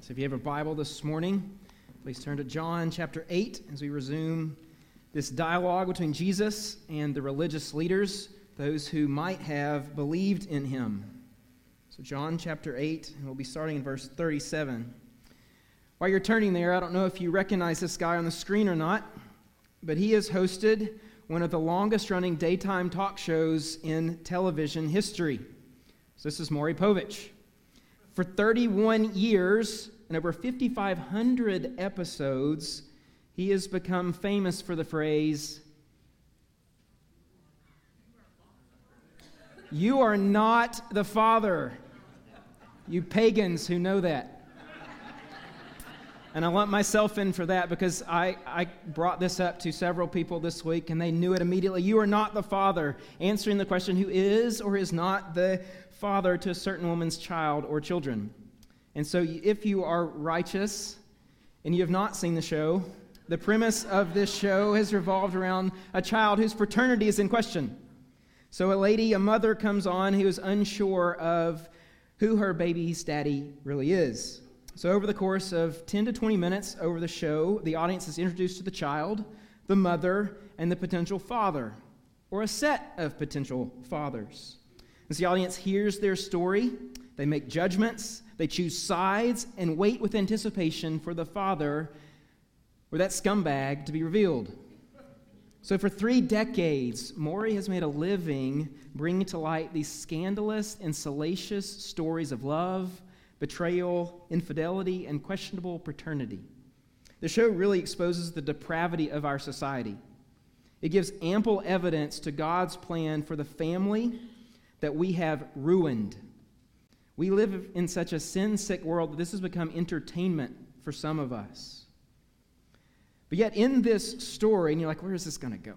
So if you have a Bible this morning, please turn to John chapter 8 as we resume this dialogue between Jesus and the religious leaders, those who might have believed in him. So, John chapter 8, and we'll be starting in verse 37. While you're turning there, I don't know if you recognize this guy on the screen or not, but he has hosted one of the longest running daytime talk shows in television history. So, this is Maury Povich. For 31 years and over 5,500 episodes, he has become famous for the phrase, You are not the Father. You pagans who know that. And I lump myself in for that because I, I brought this up to several people this week and they knew it immediately. You are not the Father. Answering the question, who is or is not the father to a certain woman's child or children. And so, if you are righteous and you have not seen the show, the premise of this show has revolved around a child whose paternity is in question. So, a lady, a mother, comes on who is unsure of who her baby's daddy really is. So, over the course of 10 to 20 minutes over the show, the audience is introduced to the child, the mother, and the potential father, or a set of potential fathers. As the audience hears their story, they make judgments, they choose sides, and wait with anticipation for the father or that scumbag to be revealed. So, for three decades, Maury has made a living bringing to light these scandalous and salacious stories of love, betrayal, infidelity, and questionable paternity. The show really exposes the depravity of our society. It gives ample evidence to God's plan for the family that we have ruined. We live in such a sin sick world that this has become entertainment for some of us. But yet, in this story, and you're like, where is this going to go?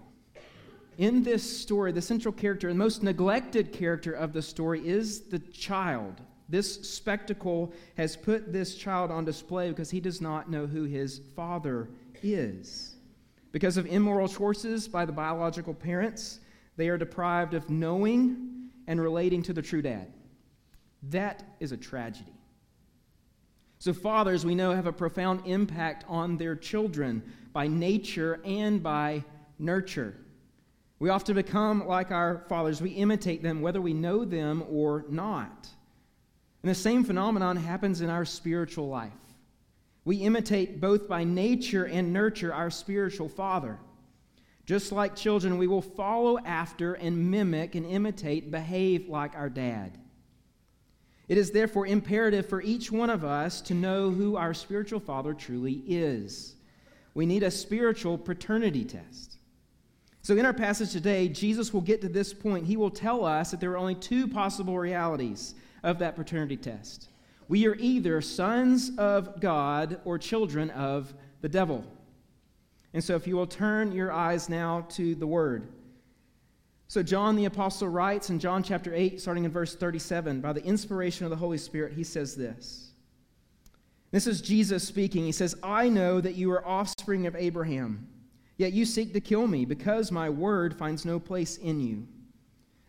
In this story, the central character, the most neglected character of the story is the child. This spectacle has put this child on display because he does not know who his father is. Because of immoral choices by the biological parents, they are deprived of knowing and relating to the true dad. That is a tragedy. So, fathers, we know, have a profound impact on their children by nature and by nurture. We often become like our fathers. We imitate them whether we know them or not. And the same phenomenon happens in our spiritual life. We imitate both by nature and nurture our spiritual father. Just like children, we will follow after and mimic and imitate, behave like our dad. It is therefore imperative for each one of us to know who our spiritual father truly is. We need a spiritual paternity test. So, in our passage today, Jesus will get to this point. He will tell us that there are only two possible realities of that paternity test. We are either sons of God or children of the devil. And so, if you will turn your eyes now to the Word. So, John the Apostle writes in John chapter 8, starting in verse 37, by the inspiration of the Holy Spirit, he says this. This is Jesus speaking. He says, I know that you are offspring of Abraham, yet you seek to kill me, because my word finds no place in you.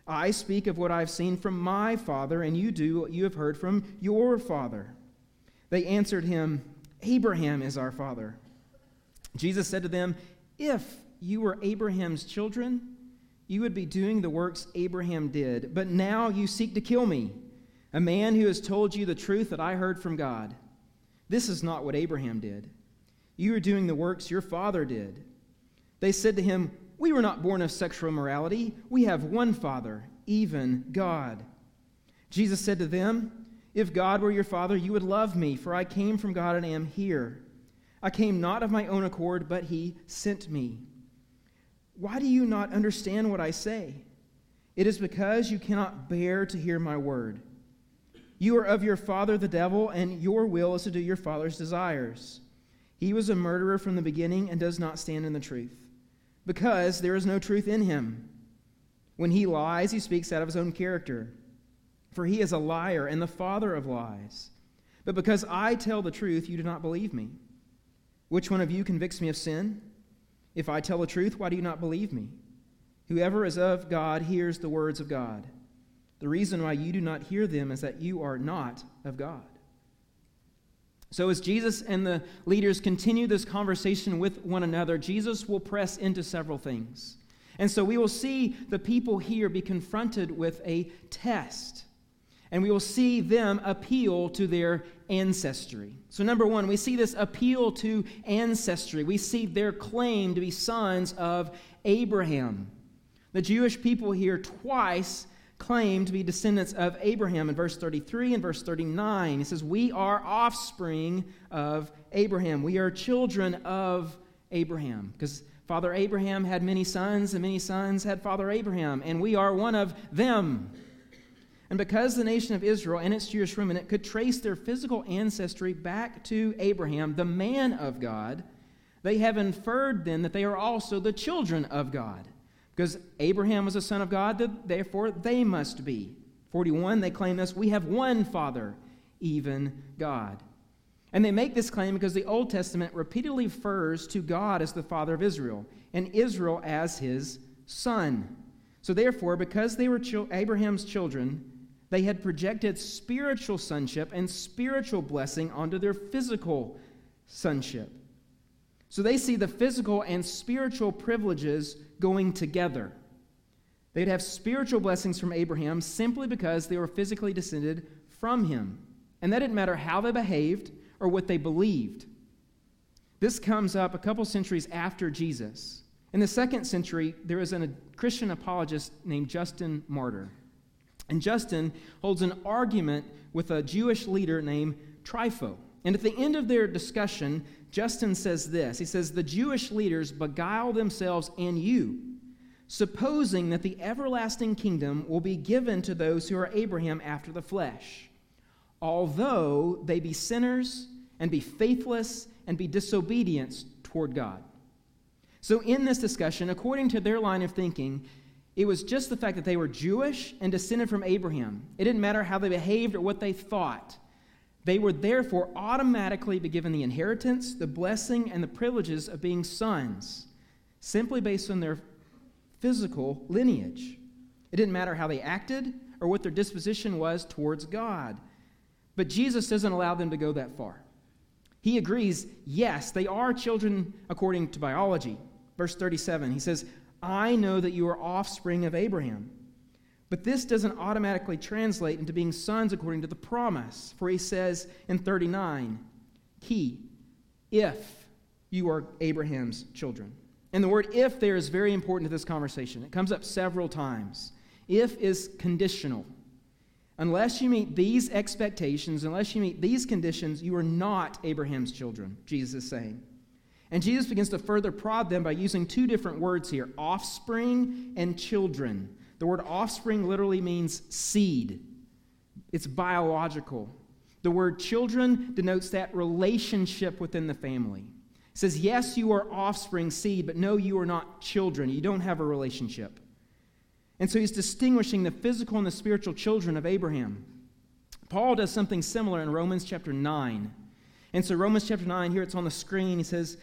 I speak of what I have seen from my father, and you do what you have heard from your father. They answered him, Abraham is our father. Jesus said to them, If you were Abraham's children, you would be doing the works Abraham did. But now you seek to kill me, a man who has told you the truth that I heard from God. This is not what Abraham did. You are doing the works your father did. They said to him, We were not born of sexual immorality. We have one Father, even God. Jesus said to them, If God were your Father, you would love me, for I came from God and am here. I came not of my own accord, but he sent me. Why do you not understand what I say? It is because you cannot bear to hear my word. You are of your father the devil, and your will is to do your father's desires. He was a murderer from the beginning and does not stand in the truth, because there is no truth in him. When he lies, he speaks out of his own character, for he is a liar and the father of lies. But because I tell the truth, you do not believe me. Which one of you convicts me of sin? If I tell the truth, why do you not believe me? Whoever is of God hears the words of God. The reason why you do not hear them is that you are not of God. So, as Jesus and the leaders continue this conversation with one another, Jesus will press into several things. And so we will see the people here be confronted with a test. And we will see them appeal to their ancestry. So, number one, we see this appeal to ancestry. We see their claim to be sons of Abraham. The Jewish people here twice claim to be descendants of Abraham in verse 33 and verse 39. He says, We are offspring of Abraham. We are children of Abraham. Because Father Abraham had many sons, and many sons had Father Abraham, and we are one of them. And because the nation of Israel and its Jewish remnant could trace their physical ancestry back to Abraham, the man of God, they have inferred then that they are also the children of God. Because Abraham was a son of God, therefore they must be. 41, they claim this we have one Father, even God. And they make this claim because the Old Testament repeatedly refers to God as the Father of Israel and Israel as his son. So, therefore, because they were Abraham's children, they had projected spiritual sonship and spiritual blessing onto their physical sonship. So they see the physical and spiritual privileges going together. They'd have spiritual blessings from Abraham simply because they were physically descended from him. And that didn't matter how they behaved or what they believed. This comes up a couple centuries after Jesus. In the second century, there was a Christian apologist named Justin Martyr. And Justin holds an argument with a Jewish leader named Trypho. And at the end of their discussion, Justin says this He says, The Jewish leaders beguile themselves and you, supposing that the everlasting kingdom will be given to those who are Abraham after the flesh, although they be sinners and be faithless and be disobedient toward God. So, in this discussion, according to their line of thinking, it was just the fact that they were Jewish and descended from Abraham. It didn't matter how they behaved or what they thought. They were therefore automatically be given the inheritance, the blessing, and the privileges of being sons, simply based on their physical lineage. It didn't matter how they acted or what their disposition was towards God. But Jesus doesn't allow them to go that far. He agrees, yes, they are children according to biology. Verse 37, he says, I know that you are offspring of Abraham. But this doesn't automatically translate into being sons according to the promise. For he says in 39, key, if you are Abraham's children. And the word if there is very important to this conversation. It comes up several times. If is conditional. Unless you meet these expectations, unless you meet these conditions, you are not Abraham's children, Jesus is saying. And Jesus begins to further prod them by using two different words here offspring and children. The word offspring literally means seed, it's biological. The word children denotes that relationship within the family. It says, Yes, you are offspring, seed, but no, you are not children. You don't have a relationship. And so he's distinguishing the physical and the spiritual children of Abraham. Paul does something similar in Romans chapter 9. And so, Romans chapter 9, here it's on the screen, he says,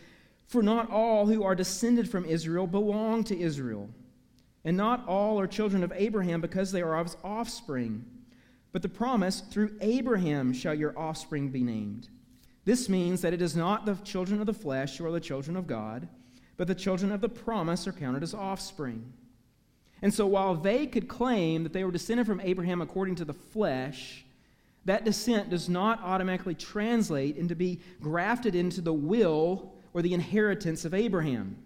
For not all who are descended from Israel belong to Israel. And not all are children of Abraham because they are of his offspring. But the promise, through Abraham shall your offspring be named. This means that it is not the children of the flesh who are the children of God, but the children of the promise are counted as offspring. And so while they could claim that they were descended from Abraham according to the flesh, that descent does not automatically translate into be grafted into the will or the inheritance of Abraham.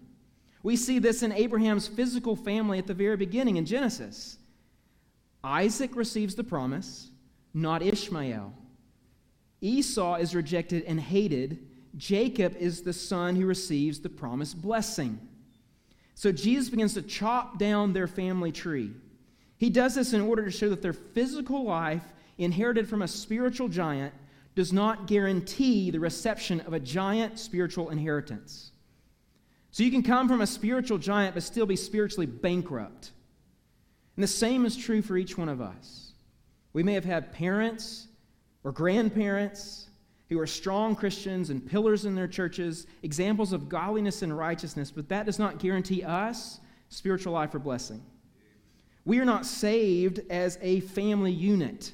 We see this in Abraham's physical family at the very beginning in Genesis. Isaac receives the promise, not Ishmael. Esau is rejected and hated. Jacob is the son who receives the promised blessing. So Jesus begins to chop down their family tree. He does this in order to show that their physical life, inherited from a spiritual giant, does not guarantee the reception of a giant spiritual inheritance. So you can come from a spiritual giant but still be spiritually bankrupt. And the same is true for each one of us. We may have had parents or grandparents who are strong Christians and pillars in their churches, examples of godliness and righteousness, but that does not guarantee us spiritual life or blessing. We are not saved as a family unit.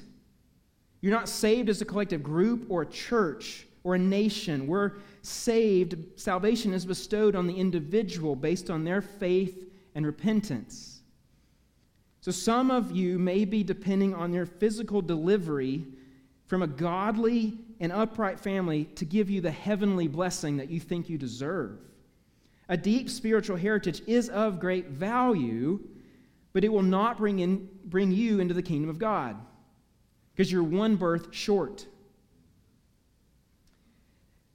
You're not saved as a collective group or a church or a nation. We're saved, salvation is bestowed on the individual based on their faith and repentance. So some of you may be depending on your physical delivery from a godly and upright family to give you the heavenly blessing that you think you deserve. A deep spiritual heritage is of great value, but it will not bring, in, bring you into the kingdom of God because you're one birth short.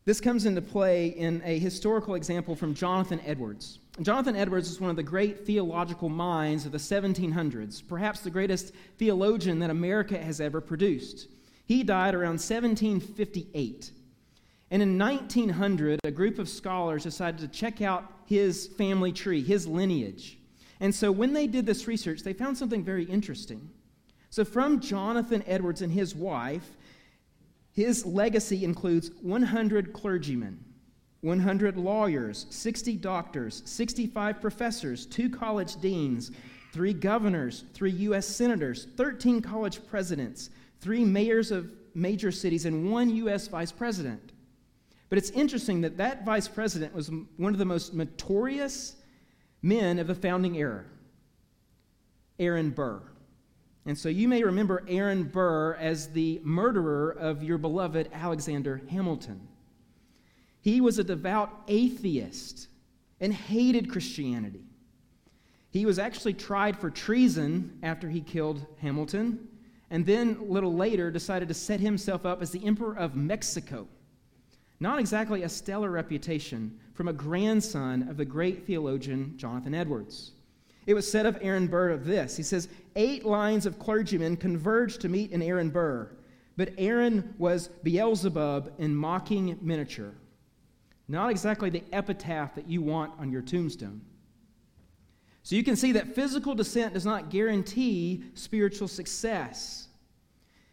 This comes into play in a historical example from Jonathan Edwards. Jonathan Edwards is one of the great theological minds of the 1700s, perhaps the greatest theologian that America has ever produced. He died around 1758. And in 1900, a group of scholars decided to check out his family tree, his lineage. And so when they did this research, they found something very interesting. So, from Jonathan Edwards and his wife, his legacy includes 100 clergymen, 100 lawyers, 60 doctors, 65 professors, two college deans, three governors, three U.S. senators, 13 college presidents, three mayors of major cities, and one U.S. vice president. But it's interesting that that vice president was one of the most notorious men of the founding era Aaron Burr. And so you may remember Aaron Burr as the murderer of your beloved Alexander Hamilton. He was a devout atheist and hated Christianity. He was actually tried for treason after he killed Hamilton, and then a little later decided to set himself up as the Emperor of Mexico. Not exactly a stellar reputation from a grandson of the great theologian Jonathan Edwards. It was said of Aaron Burr of this. He says, Eight lines of clergymen converged to meet in Aaron Burr, but Aaron was Beelzebub in mocking miniature. Not exactly the epitaph that you want on your tombstone. So you can see that physical descent does not guarantee spiritual success.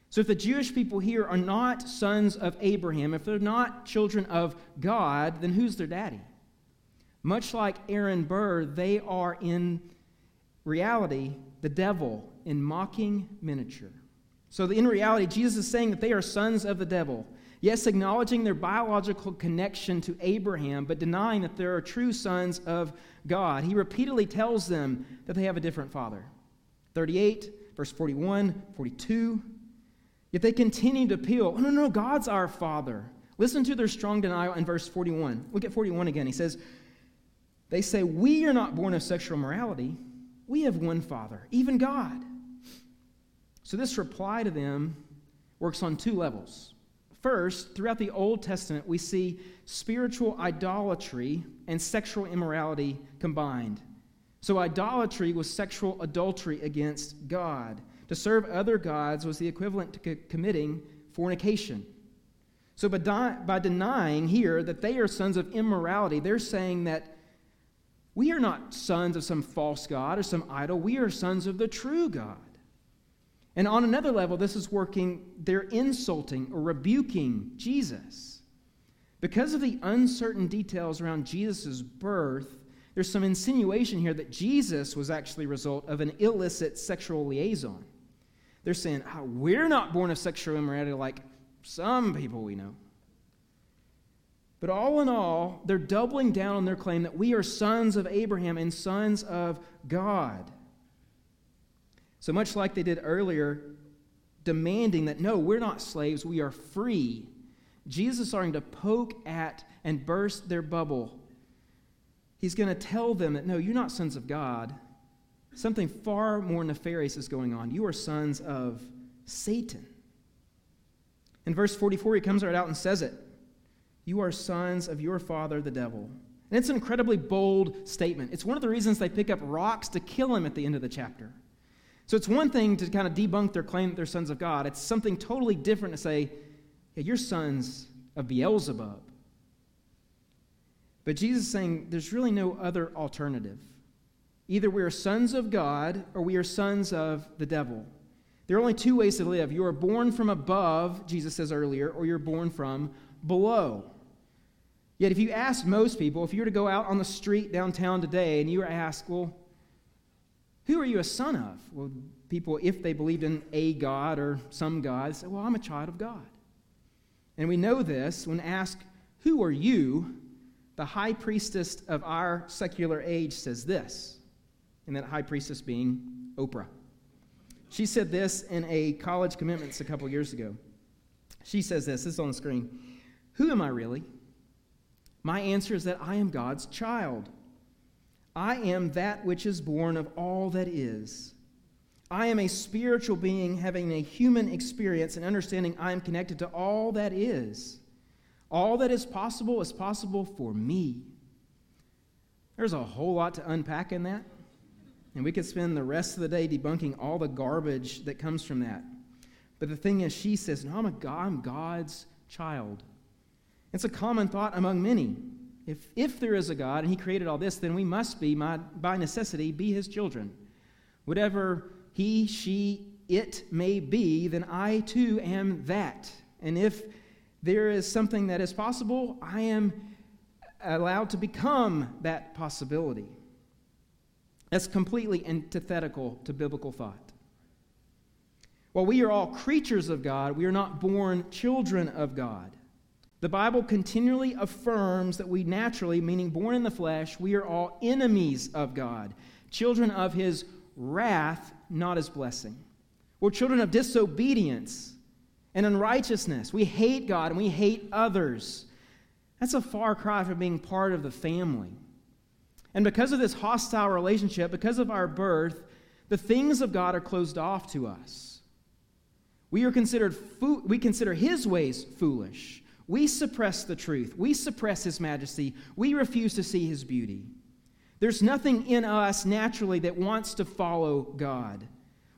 So if the Jewish people here are not sons of Abraham, if they're not children of God, then who's their daddy? Much like Aaron Burr, they are in reality, the devil in mocking miniature. So, in reality, Jesus is saying that they are sons of the devil. Yes, acknowledging their biological connection to Abraham, but denying that they are true sons of God. He repeatedly tells them that they have a different father. 38, verse 41, 42. Yet they continue to appeal. Oh, no, no, God's our father. Listen to their strong denial in verse 41. Look at 41 again. He says, They say, We are not born of sexual morality we have one Father, even God. So, this reply to them works on two levels. First, throughout the Old Testament, we see spiritual idolatry and sexual immorality combined. So, idolatry was sexual adultery against God. To serve other gods was the equivalent to committing fornication. So, by, di- by denying here that they are sons of immorality, they're saying that we are not sons of some false God or some idol. We are sons of the true God. And on another level, this is working, they're insulting or rebuking Jesus. Because of the uncertain details around Jesus' birth, there's some insinuation here that Jesus was actually a result of an illicit sexual liaison. They're saying, oh, we're not born of sexual immorality like some people we know. But all in all, they're doubling down on their claim that we are sons of Abraham and sons of God. So much like they did earlier, demanding that no, we're not slaves, we are free. Jesus is starting to poke at and burst their bubble. He's going to tell them that no, you're not sons of God. Something far more nefarious is going on. You are sons of Satan. In verse 44, he comes right out and says it. You are sons of your father, the devil. And it's an incredibly bold statement. It's one of the reasons they pick up rocks to kill him at the end of the chapter. So it's one thing to kind of debunk their claim that they're sons of God, it's something totally different to say, yeah, you're sons of Beelzebub. But Jesus is saying there's really no other alternative. Either we are sons of God or we are sons of the devil. There are only two ways to live. You are born from above, Jesus says earlier, or you're born from below. Yet, if you ask most people, if you were to go out on the street downtown today and you were asked, well, who are you a son of? Well, people, if they believed in a God or some God, say, well, I'm a child of God. And we know this when asked, Who are you? The high priestess of our secular age says this, and that high priestess being Oprah. She said this in a college commitments a couple years ago. She says this, this is on the screen. Who am I really? My answer is that I am God's child. I am that which is born of all that is. I am a spiritual being having a human experience and understanding I am connected to all that is. All that is possible is possible for me. There's a whole lot to unpack in that. And we could spend the rest of the day debunking all the garbage that comes from that. But the thing is, she says, No, I'm, a God, I'm God's child. It's a common thought among many. If, if there is a God and He created all this, then we must be, my, by necessity, be His children. Whatever He, she, it may be, then I too am that. And if there is something that is possible, I am allowed to become that possibility. That's completely antithetical to biblical thought. While we are all creatures of God, we are not born children of God. The Bible continually affirms that we naturally, meaning born in the flesh, we are all enemies of God, children of his wrath, not his blessing. We're children of disobedience and unrighteousness. We hate God and we hate others. That's a far cry from being part of the family. And because of this hostile relationship, because of our birth, the things of God are closed off to us. We are considered fo- we consider his ways foolish. We suppress the truth. We suppress His majesty. We refuse to see His beauty. There's nothing in us naturally that wants to follow God.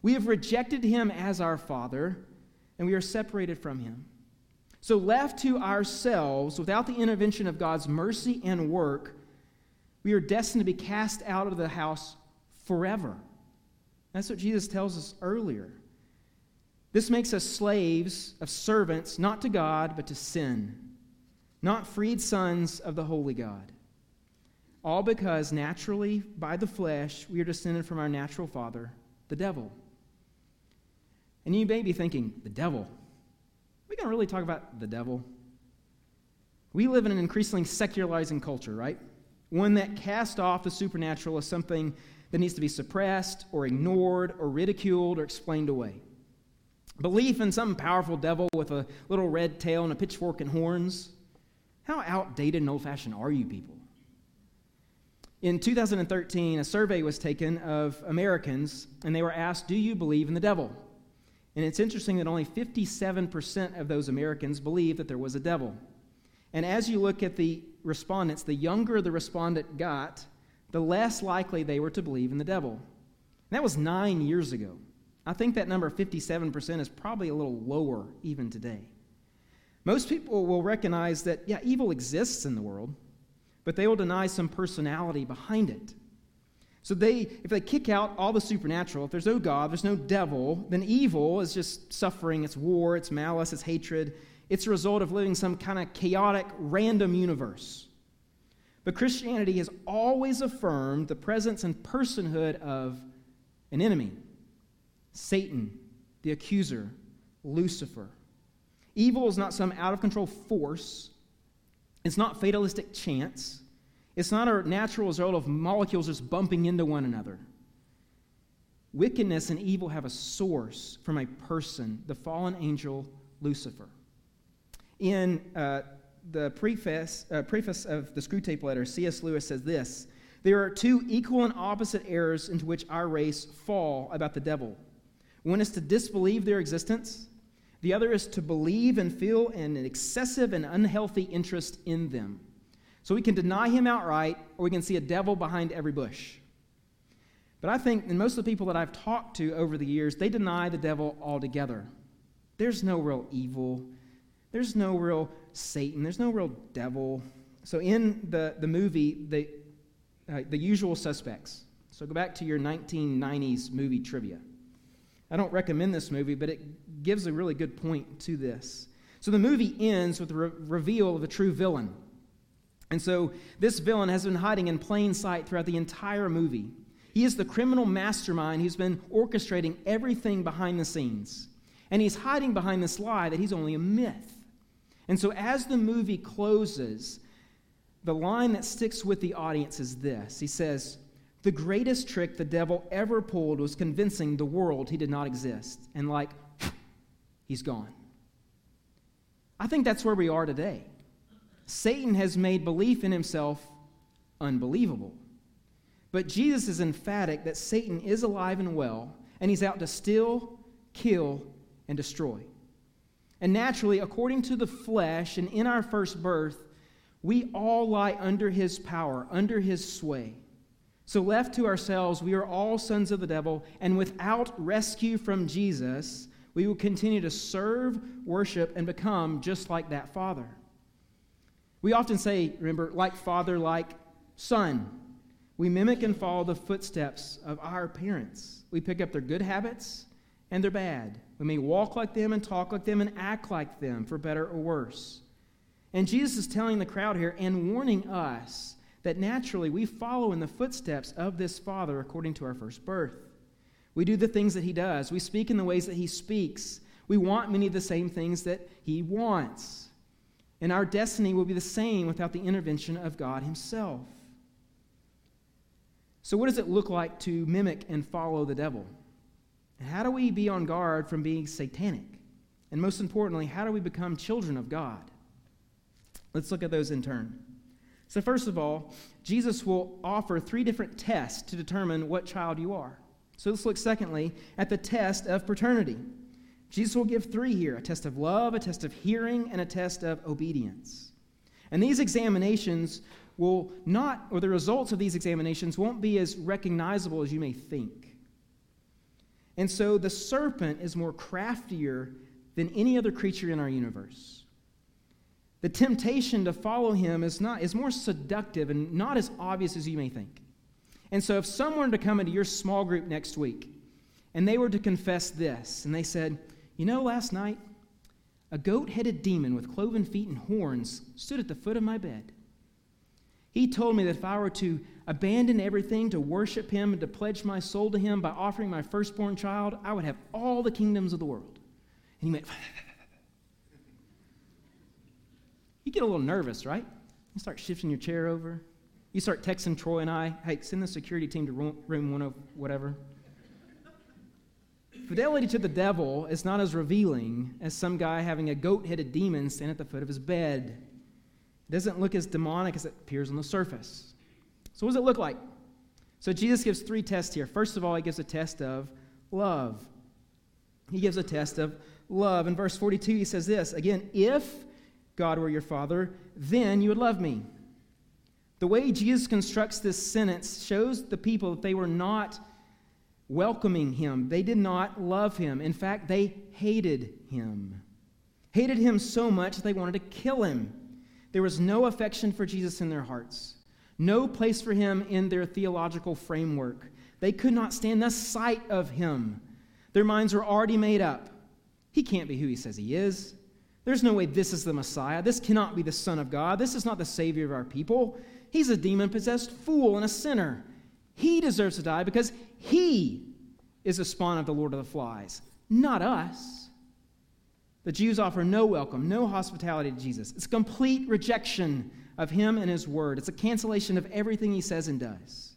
We have rejected Him as our Father, and we are separated from Him. So, left to ourselves, without the intervention of God's mercy and work, we are destined to be cast out of the house forever. That's what Jesus tells us earlier. This makes us slaves of servants, not to God, but to sin, not freed sons of the holy God. All because naturally, by the flesh, we are descended from our natural father, the devil. And you may be thinking, the devil? Are we going to really talk about the devil? We live in an increasingly secularizing culture, right? One that casts off the supernatural as something that needs to be suppressed or ignored or ridiculed or explained away. Belief in some powerful devil with a little red tail and a pitchfork and horns. How outdated and old fashioned are you people? In 2013, a survey was taken of Americans, and they were asked, Do you believe in the devil? And it's interesting that only 57% of those Americans believed that there was a devil. And as you look at the respondents, the younger the respondent got, the less likely they were to believe in the devil. And that was nine years ago. I think that number 57% is probably a little lower even today. Most people will recognize that, yeah, evil exists in the world, but they will deny some personality behind it. So they, if they kick out all the supernatural, if there's no God, there's no devil, then evil is just suffering, it's war, it's malice, it's hatred. It's a result of living some kind of chaotic, random universe. But Christianity has always affirmed the presence and personhood of an enemy. Satan, the accuser, Lucifer. Evil is not some out of control force, it's not fatalistic chance, it's not a natural result of molecules just bumping into one another. Wickedness and evil have a source from a person, the fallen angel Lucifer. In uh, the preface, uh, preface of the Screwtape Letter, C.S. Lewis says this There are two equal and opposite errors into which our race fall about the devil. One is to disbelieve their existence, the other is to believe and feel an excessive and unhealthy interest in them. So we can deny him outright, or we can see a devil behind every bush. But I think, and most of the people that I've talked to over the years, they deny the devil altogether. There's no real evil, there's no real Satan, there's no real devil. So in the, the movie, the, uh, the usual suspects. So go back to your 1990s movie trivia. I don't recommend this movie, but it gives a really good point to this. So the movie ends with the re- reveal of the true villain. And so this villain has been hiding in plain sight throughout the entire movie. He is the criminal mastermind who's been orchestrating everything behind the scenes. And he's hiding behind this lie that he's only a myth. And so, as the movie closes, the line that sticks with the audience is this He says, The greatest trick the devil ever pulled was convincing the world he did not exist. And, like, he's gone. I think that's where we are today. Satan has made belief in himself unbelievable. But Jesus is emphatic that Satan is alive and well, and he's out to steal, kill, and destroy. And naturally, according to the flesh and in our first birth, we all lie under his power, under his sway. So, left to ourselves, we are all sons of the devil, and without rescue from Jesus, we will continue to serve, worship, and become just like that Father. We often say, remember, like Father, like Son. We mimic and follow the footsteps of our parents. We pick up their good habits and their bad. We may walk like them and talk like them and act like them, for better or worse. And Jesus is telling the crowd here and warning us that naturally we follow in the footsteps of this Father according to our first birth. We do the things that He does, we speak in the ways that He speaks. We want many of the same things that He wants. And our destiny will be the same without the intervention of God Himself. So, what does it look like to mimic and follow the devil? And how do we be on guard from being satanic? And most importantly, how do we become children of God? Let's look at those in turn. So, first of all, Jesus will offer three different tests to determine what child you are. So, let's look, secondly, at the test of paternity. Jesus will give three here a test of love, a test of hearing, and a test of obedience. And these examinations will not, or the results of these examinations won't be as recognizable as you may think. And so the serpent is more craftier than any other creature in our universe. The temptation to follow him is, not, is more seductive and not as obvious as you may think. And so, if someone were to come into your small group next week and they were to confess this, and they said, You know, last night, a goat headed demon with cloven feet and horns stood at the foot of my bed. He told me that if I were to abandon everything to worship him and to pledge my soul to him by offering my firstborn child, I would have all the kingdoms of the world. And he went, You get a little nervous, right? You start shifting your chair over. You start texting Troy and I, hey, send the security team to room, room 10, whatever. Fidelity to the devil is not as revealing as some guy having a goat headed demon stand at the foot of his bed. It doesn't look as demonic as it appears on the surface. So, what does it look like? So, Jesus gives three tests here. First of all, he gives a test of love. He gives a test of love. In verse 42, he says this again, if God were your father, then you would love me. The way Jesus constructs this sentence shows the people that they were not welcoming him. They did not love him. In fact, they hated him. Hated him so much they wanted to kill him. There was no affection for Jesus in their hearts, no place for him in their theological framework. They could not stand the sight of him. Their minds were already made up. He can't be who he says he is. There's no way this is the Messiah. This cannot be the Son of God. This is not the Savior of our people. He's a demon possessed fool and a sinner. He deserves to die because he is a spawn of the Lord of the Flies, not us. The Jews offer no welcome, no hospitality to Jesus. It's a complete rejection of him and his word. It's a cancellation of everything he says and does.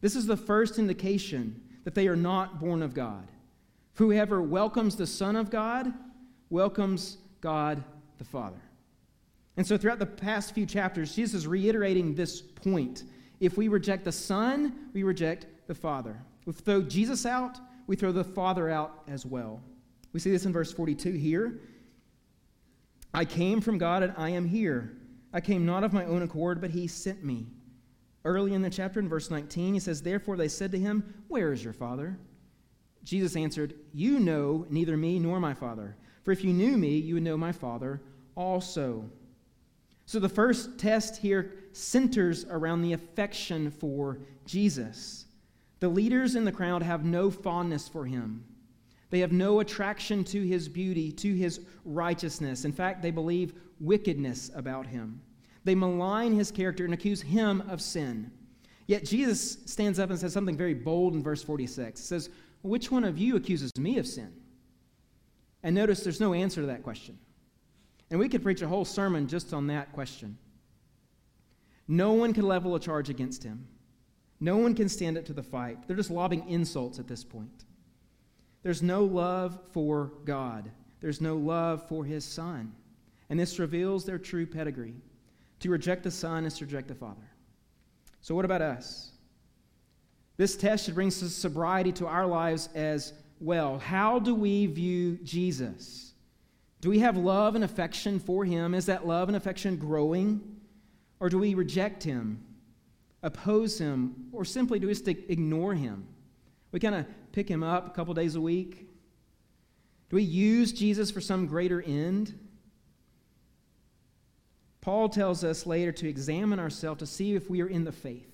This is the first indication that they are not born of God. Whoever welcomes the Son of God welcomes God the Father. And so, throughout the past few chapters, Jesus is reiterating this point. If we reject the Son, we reject the Father. We throw Jesus out, we throw the Father out as well. We see this in verse 42 here. I came from God and I am here. I came not of my own accord, but he sent me. Early in the chapter, in verse 19, he says, Therefore they said to him, Where is your father? Jesus answered, You know neither me nor my father. For if you knew me, you would know my father also. So the first test here centers around the affection for Jesus. The leaders in the crowd have no fondness for him. They have no attraction to his beauty, to his righteousness. In fact, they believe wickedness about him. They malign his character and accuse him of sin. Yet Jesus stands up and says something very bold in verse 46. He says, Which one of you accuses me of sin? And notice there's no answer to that question. And we could preach a whole sermon just on that question. No one can level a charge against him. No one can stand up to the fight. They're just lobbing insults at this point. There's no love for God, there's no love for his Son. And this reveals their true pedigree. To reject the Son is to reject the Father. So, what about us? This test should bring sobriety to our lives as well. How do we view Jesus? Do we have love and affection for him? Is that love and affection growing? Or do we reject him, oppose him, or simply do we just ignore him? We kind of pick him up a couple days a week. Do we use Jesus for some greater end? Paul tells us later to examine ourselves to see if we are in the faith.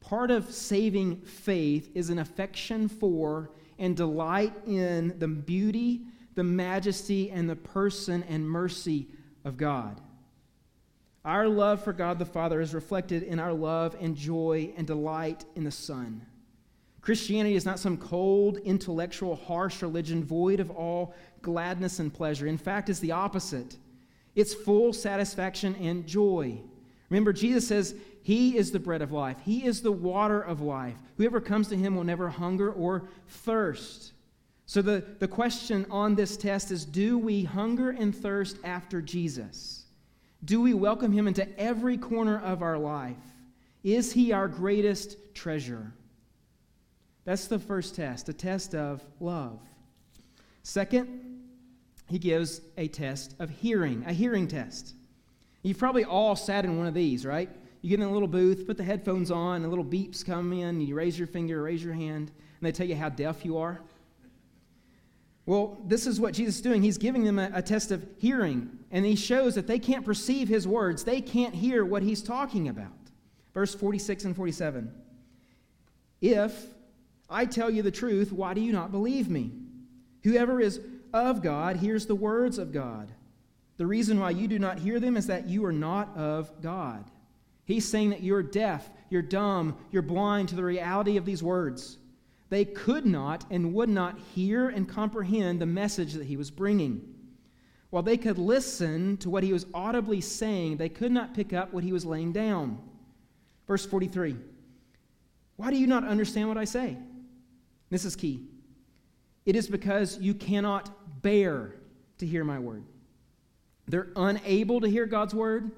Part of saving faith is an affection for and delight in the beauty, the majesty, and the person and mercy of God. Our love for God the Father is reflected in our love and joy and delight in the Son. Christianity is not some cold, intellectual, harsh religion void of all gladness and pleasure. In fact, it's the opposite. It's full satisfaction and joy. Remember, Jesus says, He is the bread of life, He is the water of life. Whoever comes to Him will never hunger or thirst. So, the, the question on this test is do we hunger and thirst after Jesus? Do we welcome Him into every corner of our life? Is He our greatest treasure? That's the first test, a test of love. Second, he gives a test of hearing, a hearing test. You've probably all sat in one of these, right? You get in a little booth, put the headphones on, and little beeps come in, you raise your finger, raise your hand, and they tell you how deaf you are. Well, this is what Jesus is doing. He's giving them a, a, test of hearing, and he shows that they can't perceive his words. They can't hear what he's talking about. Verse 46 and 47. If I tell you the truth, why do you not believe me? Whoever is of God hears the words of God. The reason why you do not hear them is that you are not of God. He's saying that you're deaf, you're dumb, you're blind to the reality of these words. They could not and would not hear and comprehend the message that he was bringing. While they could listen to what he was audibly saying, they could not pick up what he was laying down. Verse 43 Why do you not understand what I say? This is key. It is because you cannot bear to hear my word. They're unable to hear God's word,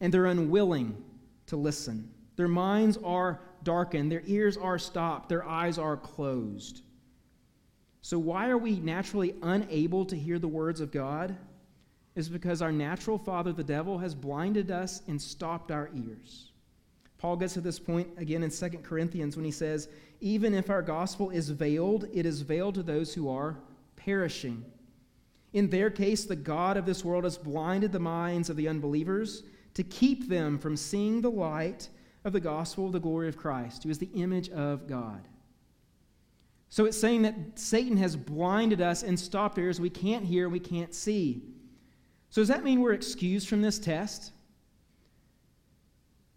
and they're unwilling to listen. Their minds are darkened, their ears are stopped, their eyes are closed. So, why are we naturally unable to hear the words of God? Is because our natural father, the devil, has blinded us and stopped our ears. Paul gets to this point again in 2 Corinthians when he says, Even if our gospel is veiled, it is veiled to those who are perishing. In their case, the God of this world has blinded the minds of the unbelievers to keep them from seeing the light of the gospel of the glory of Christ, who is the image of God. So it's saying that Satan has blinded us and stopped ears. We can't hear, we can't see. So does that mean we're excused from this test?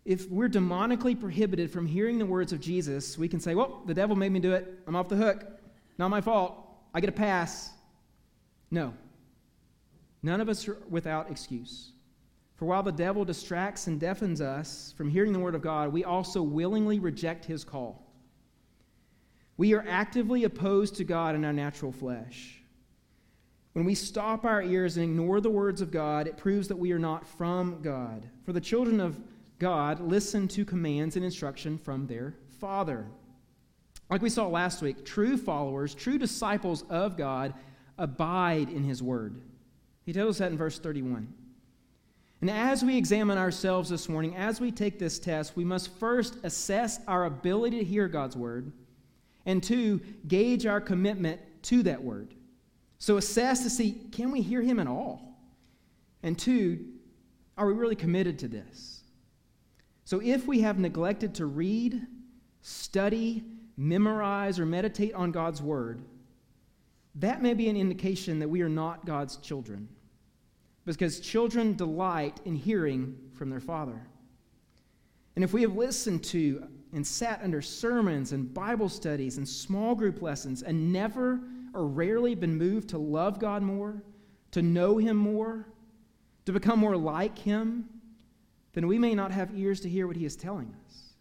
if we're demonically prohibited from hearing the words of Jesus, we can say, well, the devil made me do it. I'm off the hook. Not my fault. I get a pass. No. None of us are without excuse. For while the devil distracts and deafens us from hearing the word of God, we also willingly reject his call. We are actively opposed to God in our natural flesh. When we stop our ears and ignore the words of God, it proves that we are not from God. For the children of God listen to commands and instruction from their Father. Like we saw last week, true followers, true disciples of God abide in His Word. He tells us that in verse 31. And as we examine ourselves this morning, as we take this test, we must first assess our ability to hear God's Word, and two, gauge our commitment to that Word. So assess to see can we hear Him at all? And two, are we really committed to this? So if we have neglected to read, study, memorize, or meditate on God's Word, that may be an indication that we are not God's children. Because children delight in hearing from their Father. And if we have listened to and sat under sermons and Bible studies and small group lessons and never or rarely been moved to love God more, to know Him more, to become more like Him, then we may not have ears to hear what He is telling us.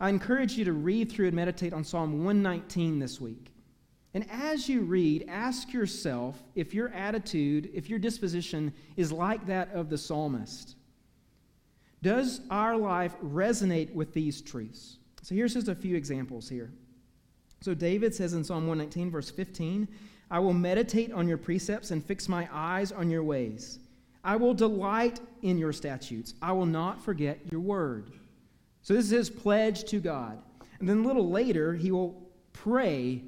I encourage you to read through and meditate on Psalm 119 this week. And as you read, ask yourself if your attitude, if your disposition is like that of the psalmist. Does our life resonate with these truths? So here's just a few examples here. So David says in Psalm 119, verse 15, I will meditate on your precepts and fix my eyes on your ways. I will delight in your statutes. I will not forget your word. So this is his pledge to God. And then a little later, he will pray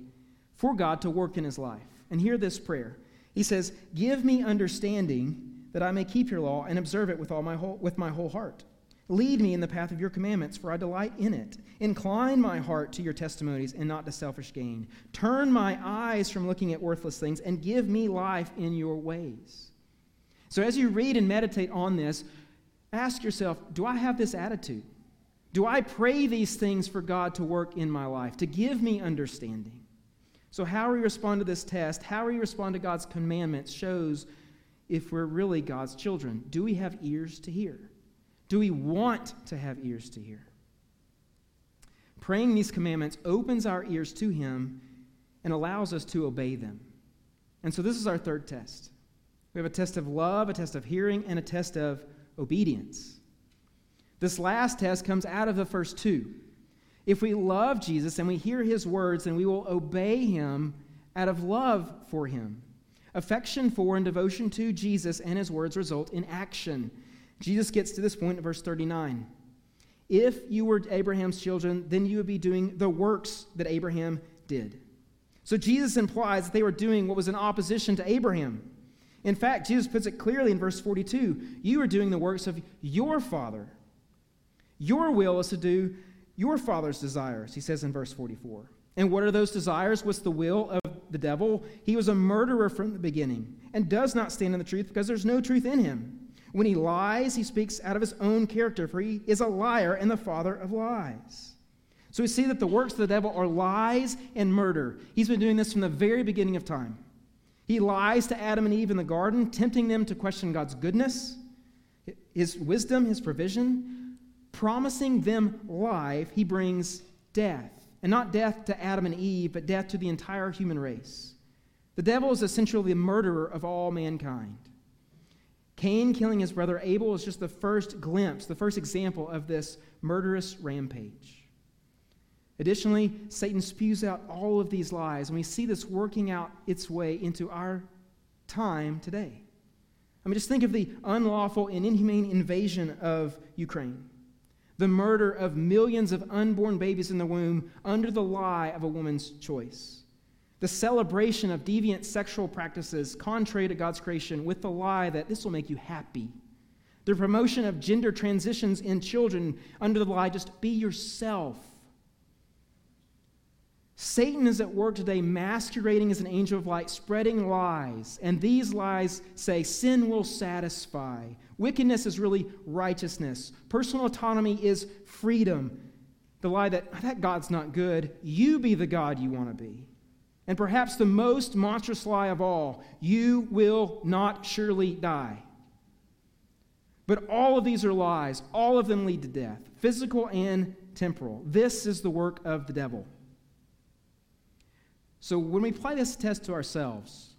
for God to work in his life. And hear this prayer. He says, Give me understanding that I may keep your law and observe it with, all my whole, with my whole heart. Lead me in the path of your commandments, for I delight in it. Incline my heart to your testimonies and not to selfish gain. Turn my eyes from looking at worthless things and give me life in your ways. So, as you read and meditate on this, ask yourself do I have this attitude? Do I pray these things for God to work in my life, to give me understanding? So, how we respond to this test, how we respond to God's commandments, shows if we're really God's children. Do we have ears to hear? Do we want to have ears to hear? Praying these commandments opens our ears to Him and allows us to obey them. And so, this is our third test. We have a test of love, a test of hearing, and a test of obedience. This last test comes out of the first two. If we love Jesus and we hear his words, then we will obey him out of love for him. Affection for and devotion to Jesus and his words result in action. Jesus gets to this point in verse 39. If you were Abraham's children, then you would be doing the works that Abraham did. So Jesus implies that they were doing what was in opposition to Abraham. In fact, Jesus puts it clearly in verse 42 You are doing the works of your father. Your will is to do your father's desires, he says in verse 44. And what are those desires? What's the will of the devil? He was a murderer from the beginning and does not stand in the truth because there's no truth in him. When he lies, he speaks out of his own character, for he is a liar and the father of lies. So we see that the works of the devil are lies and murder. He's been doing this from the very beginning of time. He lies to Adam and Eve in the garden, tempting them to question God's goodness, his wisdom, his provision promising them life, he brings death. And not death to Adam and Eve, but death to the entire human race. The devil is essentially the murderer of all mankind. Cain killing his brother Abel is just the first glimpse, the first example of this murderous rampage. Additionally, Satan spews out all of these lies, and we see this working out its way into our time today. I mean, just think of the unlawful and inhumane invasion of Ukraine the murder of millions of unborn babies in the womb under the lie of a woman's choice, the celebration of deviant sexual practices contrary to God's creation with the lie that this will make you happy, the promotion of gender transitions in children under the lie just be yourself Satan is at work today masquerading as an angel of light, spreading lies. And these lies say sin will satisfy. Wickedness is really righteousness. Personal autonomy is freedom. The lie that that God's not good, you be the God you want to be. And perhaps the most monstrous lie of all, you will not surely die. But all of these are lies. All of them lead to death, physical and temporal. This is the work of the devil. So when we apply this test to ourselves,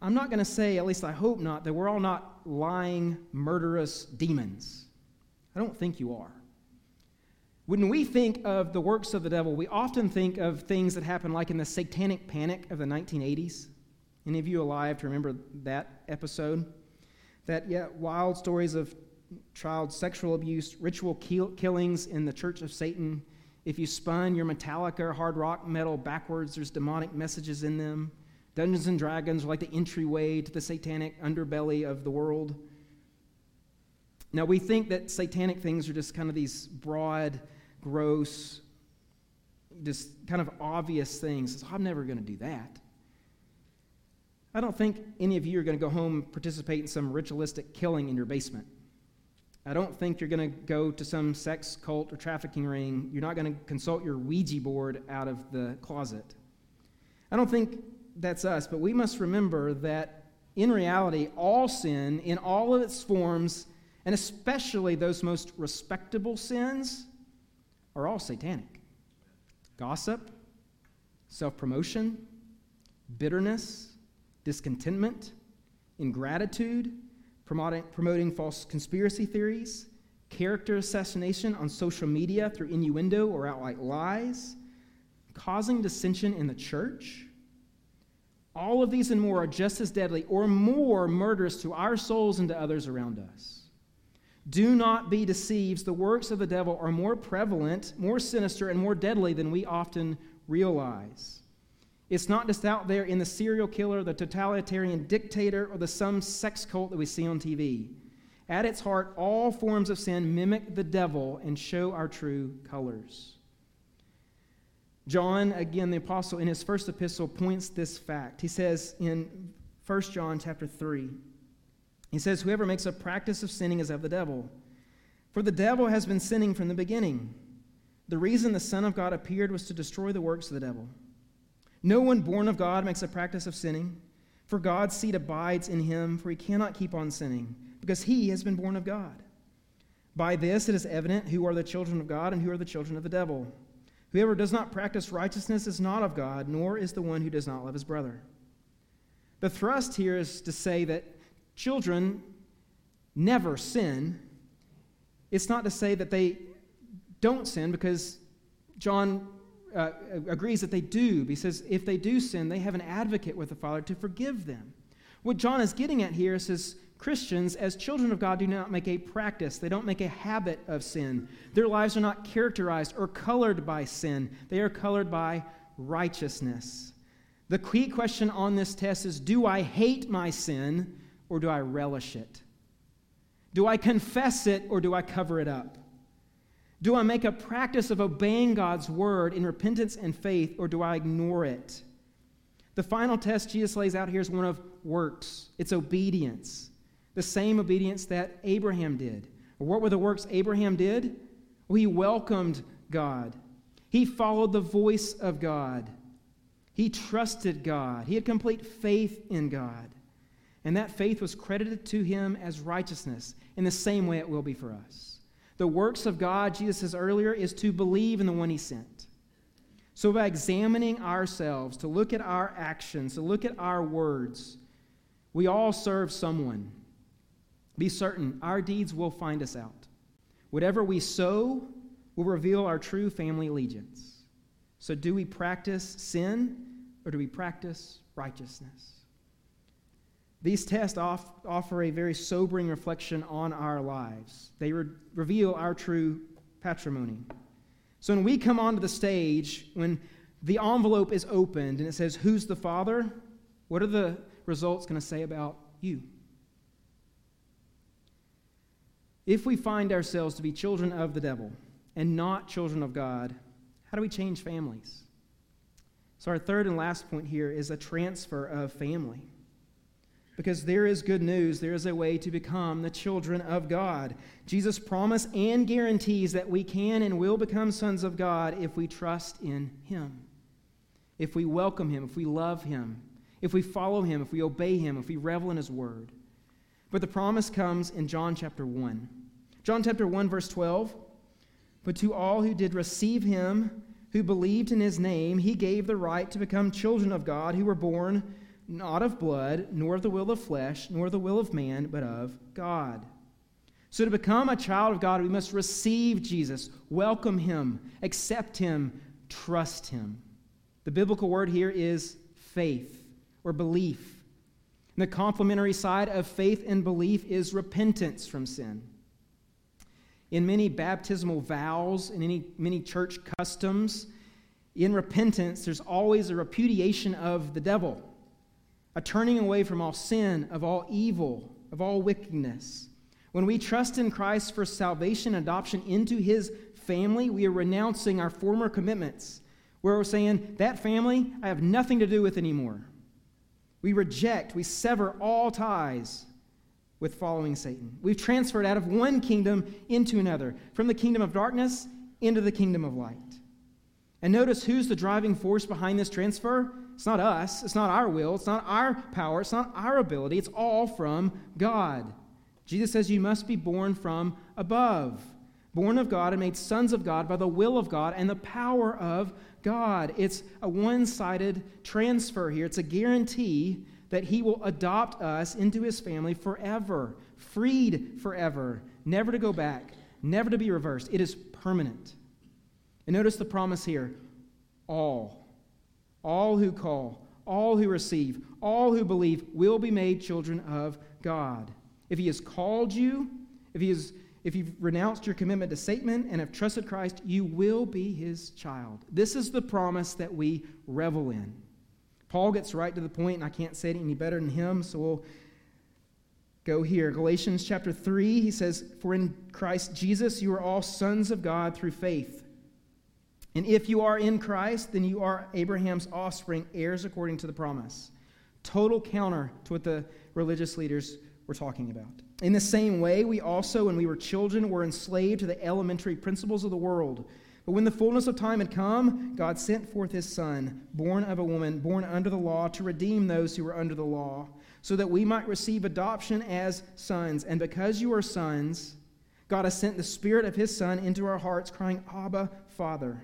I'm not going to say, at least I hope not, that we're all not lying, murderous demons. I don't think you are. When we think of the works of the devil, we often think of things that happened like in the satanic panic of the 1980s. Any of you alive to remember that episode? That, yeah, wild stories of child sexual abuse, ritual kill- killings in the Church of Satan, if you spun your Metallica or hard rock metal backwards, there's demonic messages in them. Dungeons and Dragons are like the entryway to the satanic underbelly of the world. Now, we think that satanic things are just kind of these broad, gross, just kind of obvious things. I'm never going to do that. I don't think any of you are going to go home and participate in some ritualistic killing in your basement. I don't think you're going to go to some sex cult or trafficking ring. You're not going to consult your Ouija board out of the closet. I don't think that's us, but we must remember that in reality, all sin in all of its forms, and especially those most respectable sins, are all satanic. Gossip, self promotion, bitterness, discontentment, ingratitude, promoting, false conspiracy theories, character assassination on social media through innuendo or outright lies, causing dissension in the church. All of these and more are just as deadly or more murderous to our souls and to others around us. Do not be deceived. The works of the devil are more prevalent, more sinister, and more deadly than we often realize. It's not just out there in the serial killer, the totalitarian dictator, or the some sex cult that we see on TV. At its heart, all forms of sin mimic the devil and show our true colors. John, again, the apostle, in his first epistle, points this fact. He says in 1 John chapter 3, he says, Whoever makes a practice of sinning is of the devil. For the devil has been sinning from the beginning. The reason the Son of God appeared was to destroy the works of the devil. No one born of God makes a practice of sinning, for God's seed abides in him, for he cannot keep on sinning, because he has been born of God. By this it is evident who are the children of God and who are the children of the devil. Whoever does not practice righteousness is not of God, nor is the one who does not love his brother. The thrust here is to say that children never sin. It's not to say that they don't sin, because John uh, agrees that they do. Says if they do sin, they have an advocate with the Father to forgive them. What John is getting at here is Christians, as children of God, do not make a practice. They don't make a habit of sin. Their lives are not characterized or colored by sin, they are colored by righteousness. The key question on this test is Do I hate my sin or do I relish it? Do I confess it or do I cover it up? Do I make a practice of obeying God's word in repentance and faith or do I ignore it? The final test Jesus lays out here is one of works, it's obedience the same obedience that Abraham did. What were the works Abraham did? Well, he welcomed God, he followed the voice of God, he trusted God, he had complete faith in God. And that faith was credited to him as righteousness in the same way it will be for us. The works of God, Jesus says earlier, is to believe in the one he sent. So, by examining ourselves, to look at our actions, to look at our words, we all serve someone. Be certain our deeds will find us out. Whatever we sow will reveal our true family allegiance. So, do we practice sin or do we practice righteousness? These tests off, offer a very sobering reflection on our lives. They re- reveal our true patrimony. So, when we come onto the stage, when the envelope is opened and it says, Who's the Father? What are the results going to say about you? If we find ourselves to be children of the devil and not children of God, how do we change families? So, our third and last point here is a transfer of family. Because there is good news, there is a way to become the children of God. Jesus promises and guarantees that we can and will become sons of God if we trust in Him, if we welcome Him, if we love Him, if we follow Him, if we obey Him, if we revel in His Word. But the promise comes in John chapter 1. John chapter 1, verse 12. But to all who did receive him, who believed in his name, he gave the right to become children of God, who were born not of blood, nor of the will of flesh, nor the will of man, but of God. So, to become a child of God, we must receive Jesus, welcome him, accept him, trust him. The biblical word here is faith or belief. And the complementary side of faith and belief is repentance from sin. In many baptismal vows, in any, many church customs, in repentance, there's always a repudiation of the devil, a turning away from all sin, of all evil, of all wickedness. When we trust in Christ for salvation and adoption into his family, we are renouncing our former commitments, where we're saying, That family, I have nothing to do with anymore. We reject, we sever all ties with following Satan. We've transferred out of one kingdom into another, from the kingdom of darkness into the kingdom of light. And notice who's the driving force behind this transfer? It's not us, it's not our will, it's not our power, it's not our ability, it's all from God. Jesus says you must be born from above, born of God and made sons of God by the will of God and the power of God. It's a one sided transfer here, it's a guarantee that He will adopt us into His family forever, freed forever, never to go back, never to be reversed. It is permanent. And notice the promise here all, all who call, all who receive, all who believe will be made children of God. If He has called you, if He has if you've renounced your commitment to Satan and have trusted Christ, you will be his child. This is the promise that we revel in. Paul gets right to the point, and I can't say it any better than him, so we'll go here. Galatians chapter 3, he says, For in Christ Jesus you are all sons of God through faith. And if you are in Christ, then you are Abraham's offspring, heirs according to the promise. Total counter to what the religious leaders were talking about. In the same way, we also, when we were children, were enslaved to the elementary principles of the world. But when the fullness of time had come, God sent forth his Son, born of a woman, born under the law, to redeem those who were under the law, so that we might receive adoption as sons. And because you are sons, God has sent the Spirit of his Son into our hearts, crying, Abba, Father.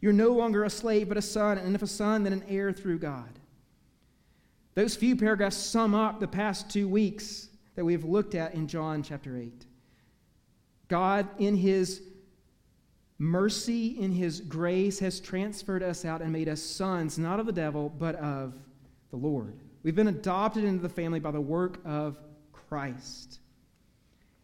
You're no longer a slave, but a son, and if a son, then an heir through God. Those few paragraphs sum up the past two weeks that we've looked at in John chapter 8. God, in his mercy, in his grace, has transferred us out and made us sons, not of the devil, but of the Lord. We've been adopted into the family by the work of Christ.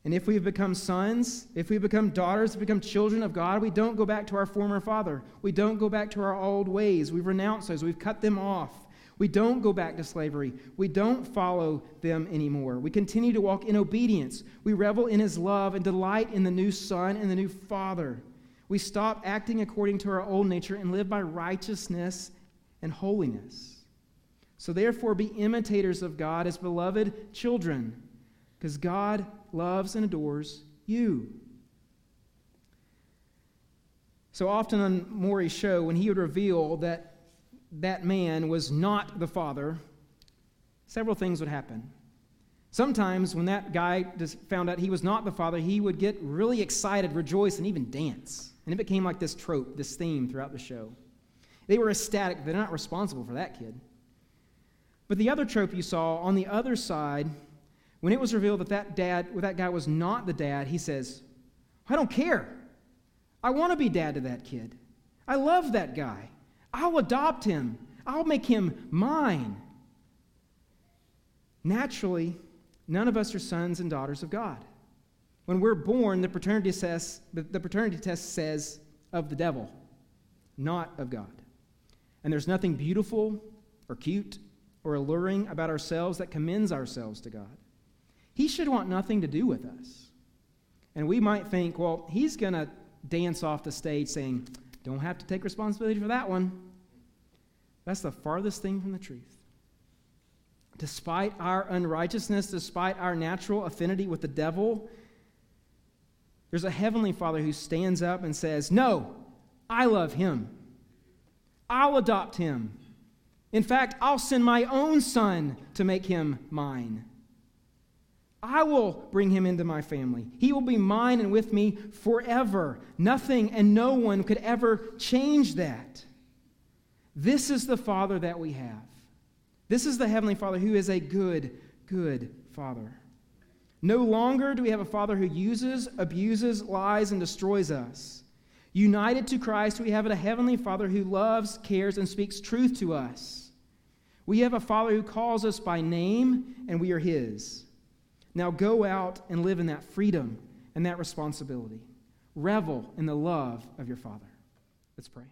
And if we've become sons, if we become daughters, become children of God, we don't go back to our former father. We don't go back to our old ways. We've renounced those, we've cut them off. We don't go back to slavery. We don't follow them anymore. We continue to walk in obedience. We revel in his love and delight in the new son and the new father. We stop acting according to our old nature and live by righteousness and holiness. So, therefore, be imitators of God as beloved children, because God loves and adores you. So often on Maury's show, when he would reveal that that man was not the father, several things would happen. Sometimes, when that guy found out he was not the father, he would get really excited, rejoice, and even dance. And it became like this trope, this theme throughout the show. They were ecstatic, they're not responsible for that kid. But the other trope you saw on the other side, when it was revealed that that dad, well, that guy was not the dad, he says, I don't care. I want to be dad to that kid. I love that guy. I'll adopt him. I'll make him mine. Naturally, none of us are sons and daughters of God. When we're born, the paternity test, the paternity test says of the devil, not of God. And there's nothing beautiful or cute or alluring about ourselves that commends ourselves to God. He should want nothing to do with us. And we might think, well, he's going to dance off the stage saying, don't have to take responsibility for that one. That's the farthest thing from the truth. Despite our unrighteousness, despite our natural affinity with the devil, there's a heavenly Father who stands up and says, No, I love him. I'll adopt him. In fact, I'll send my own son to make him mine. I will bring him into my family. He will be mine and with me forever. Nothing and no one could ever change that. This is the Father that we have. This is the Heavenly Father who is a good, good Father. No longer do we have a Father who uses, abuses, lies, and destroys us. United to Christ, we have a Heavenly Father who loves, cares, and speaks truth to us. We have a Father who calls us by name, and we are His. Now go out and live in that freedom and that responsibility. Revel in the love of your Father. Let's pray.